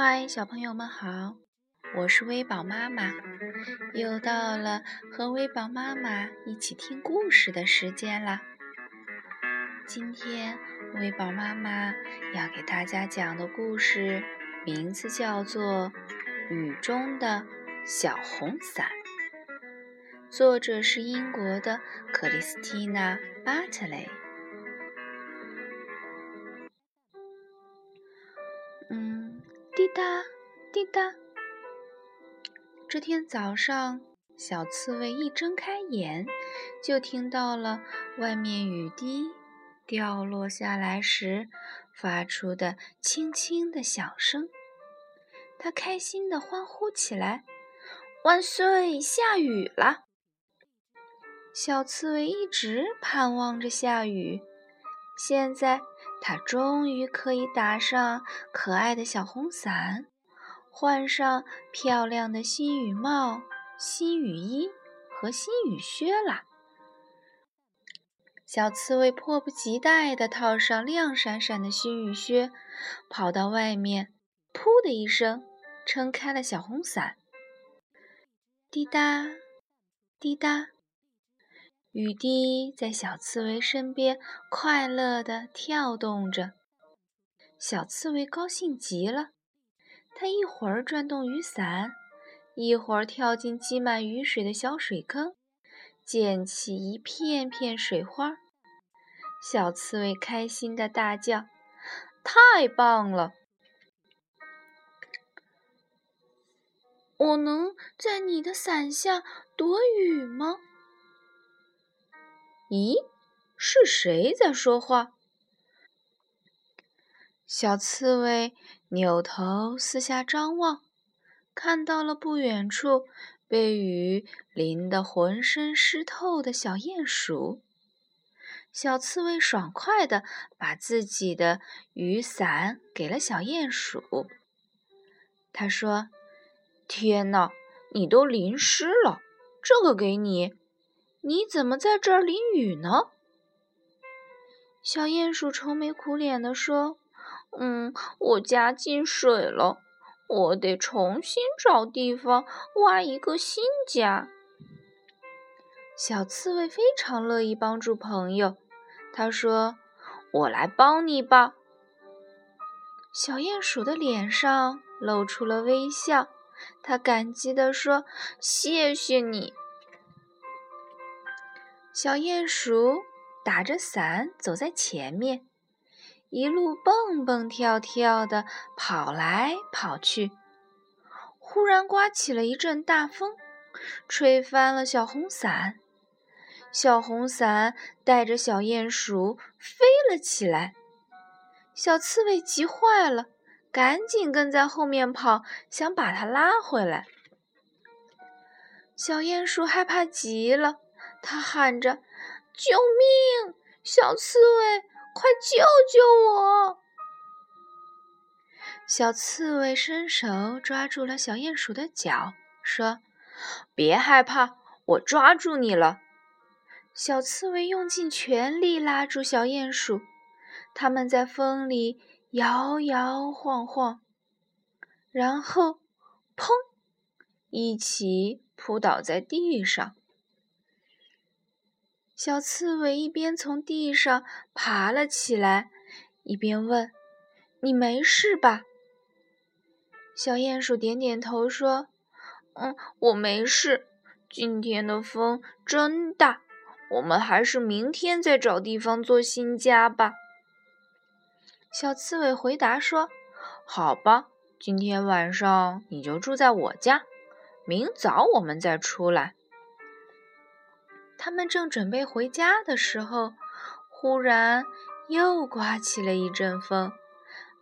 嗨，小朋友们好，我是微宝妈妈，又到了和微宝妈妈一起听故事的时间了。今天微宝妈妈要给大家讲的故事名字叫做《雨中的小红伞》，作者是英国的克里斯蒂娜·巴特雷。嗯，滴答滴答。这天早上，小刺猬一睁开眼，就听到了外面雨滴掉落下来时发出的轻轻的响声。它开心地欢呼起来：“万岁！下雨了！”小刺猬一直盼望着下雨，现在。它终于可以打上可爱的小红伞，换上漂亮的新雨帽、新雨衣和新雨靴啦！小刺猬迫不及待地套上亮闪闪的新雨靴，跑到外面，噗的一声撑开了小红伞。滴答，滴答。雨滴在小刺猬身边快乐地跳动着，小刺猬高兴极了。它一会儿转动雨伞，一会儿跳进积满雨水的小水坑，溅起一片片水花。小刺猬开心地大叫：“太棒了！我能在你的伞下躲雨吗？”咦，是谁在说话？小刺猬扭头四下张望，看到了不远处被雨淋得浑身湿透的小鼹鼠。小刺猬爽快地把自己的雨伞给了小鼹鼠。他说：“天哪，你都淋湿了，这个给你。”你怎么在这儿淋雨呢？小鼹鼠愁眉苦脸地说：“嗯，我家进水了，我得重新找地方挖一个新家。”小刺猬非常乐意帮助朋友，他说：“我来帮你吧。”小鼹鼠的脸上露出了微笑，他感激地说：“谢谢你。”小鼹鼠打着伞走在前面，一路蹦蹦跳跳地跑来跑去。忽然刮起了一阵大风，吹翻了小红伞。小红伞带着小鼹鼠飞了起来。小刺猬急坏了，赶紧跟在后面跑，想把它拉回来。小鼹鼠害怕极了。他喊着：“救命！小刺猬，快救救我！”小刺猬伸手抓住了小鼹鼠的脚，说：“别害怕，我抓住你了。”小刺猬用尽全力拉住小鼹鼠，他们在风里摇摇晃晃，然后“砰”一起扑倒在地上。小刺猬一边从地上爬了起来，一边问：“你没事吧？”小鼹鼠点点头说：“嗯，我没事。今天的风真大，我们还是明天再找地方做新家吧。”小刺猬回答说：“好吧，今天晚上你就住在我家，明早我们再出来。”他们正准备回家的时候，忽然又刮起了一阵风，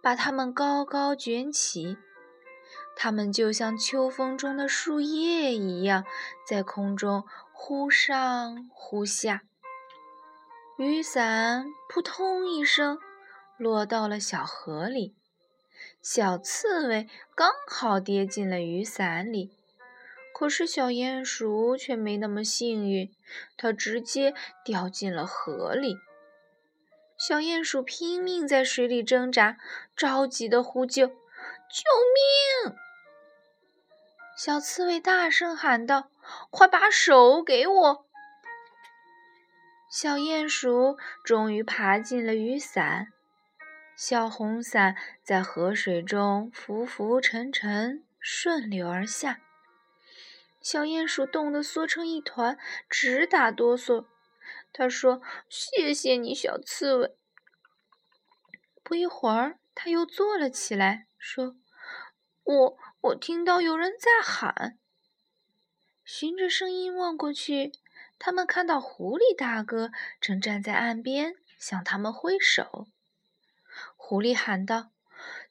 把它们高高卷起。它们就像秋风中的树叶一样，在空中忽上忽下。雨伞扑通一声落到了小河里，小刺猬刚好跌进了雨伞里。可是小鼹鼠却没那么幸运，它直接掉进了河里。小鼹鼠拼命在水里挣扎，着急地呼救：“救命！”小刺猬大声喊道：“快把手给我！”小鼹鼠终于爬进了雨伞，小红伞在河水中浮浮沉沉，顺流而下。小鼹鼠冻得缩成一团，直打哆嗦。他说：“谢谢你，小刺猬。”不一会儿，他又坐了起来，说：“我……”我听到有人在喊，循着声音望过去，他们看到狐狸大哥正站在岸边向他们挥手。狐狸喊道：“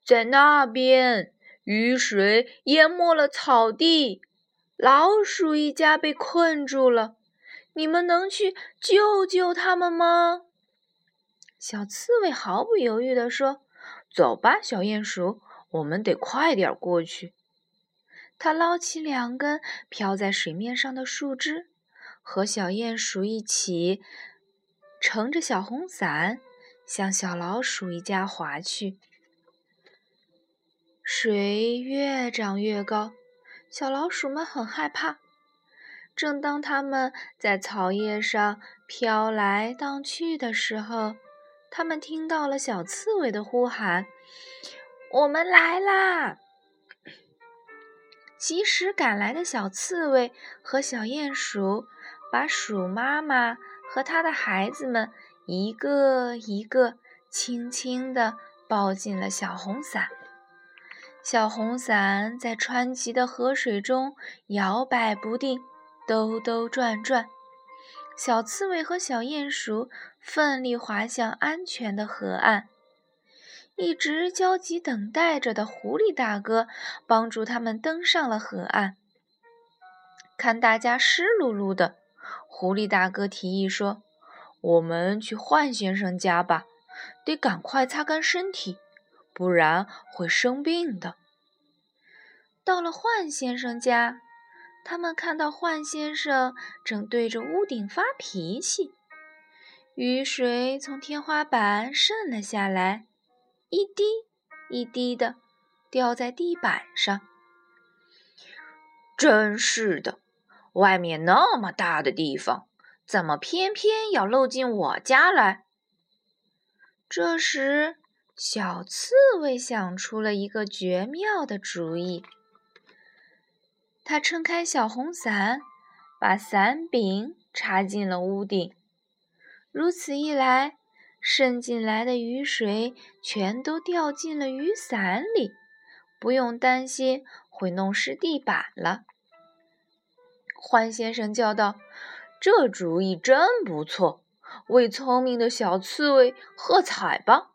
在那边，雨水淹没了草地，老鼠一家被困住了，你们能去救救他们吗？”小刺猬毫不犹豫地说：“走吧，小鼹鼠，我们得快点过去。”他捞起两根飘在水面上的树枝，和小鼹鼠一起乘着小红伞向小老鼠一家划去。水越涨越高，小老鼠们很害怕。正当它们在草叶上飘来荡去的时候，它们听到了小刺猬的呼喊：“我们来啦！”及时赶来的小刺猬和小鼹鼠，把鼠妈妈和它的孩子们一个一个轻轻地抱进了小红伞。小红伞在湍急的河水中摇摆不定，兜兜转转。小刺猬和小鼹鼠奋力滑向安全的河岸。一直焦急等待着的狐狸大哥帮助他们登上了河岸。看大家湿漉漉的，狐狸大哥提议说：“我们去幻先生家吧，得赶快擦干身体，不然会生病的。”到了幻先生家，他们看到幻先生正对着屋顶发脾气，雨水从天花板渗了下来。一滴一滴的掉在地板上。真是的，外面那么大的地方，怎么偏偏要漏进我家来？这时，小刺猬想出了一个绝妙的主意。他撑开小红伞，把伞柄插进了屋顶。如此一来，渗进来的雨水全都掉进了雨伞里，不用担心会弄湿地板了。獾先生叫道：“这主意真不错，为聪明的小刺猬喝彩吧！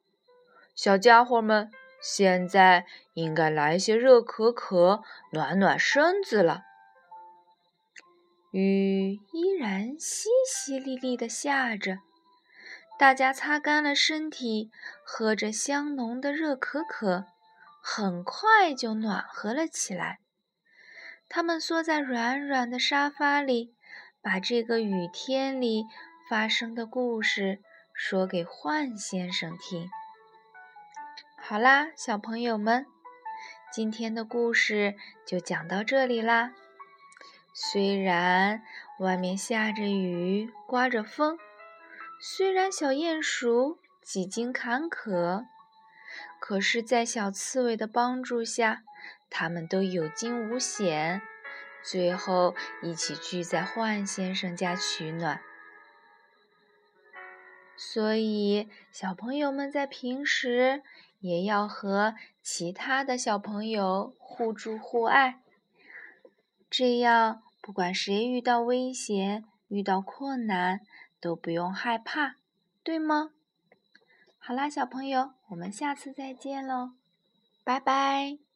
小家伙们，现在应该来些热可可，暖暖身子了。”雨依然淅淅沥沥地下着。大家擦干了身体，喝着香浓的热可可，很快就暖和了起来。他们缩在软软的沙发里，把这个雨天里发生的故事说给幻先生听。好啦，小朋友们，今天的故事就讲到这里啦。虽然外面下着雨，刮着风。虽然小鼹鼠几经坎坷，可是，在小刺猬的帮助下，他们都有惊无险，最后一起聚在幻先生家取暖。所以，小朋友们在平时也要和其他的小朋友互助互爱，这样不管谁遇到危险、遇到困难。都不用害怕，对吗？好啦，小朋友，我们下次再见喽，拜拜。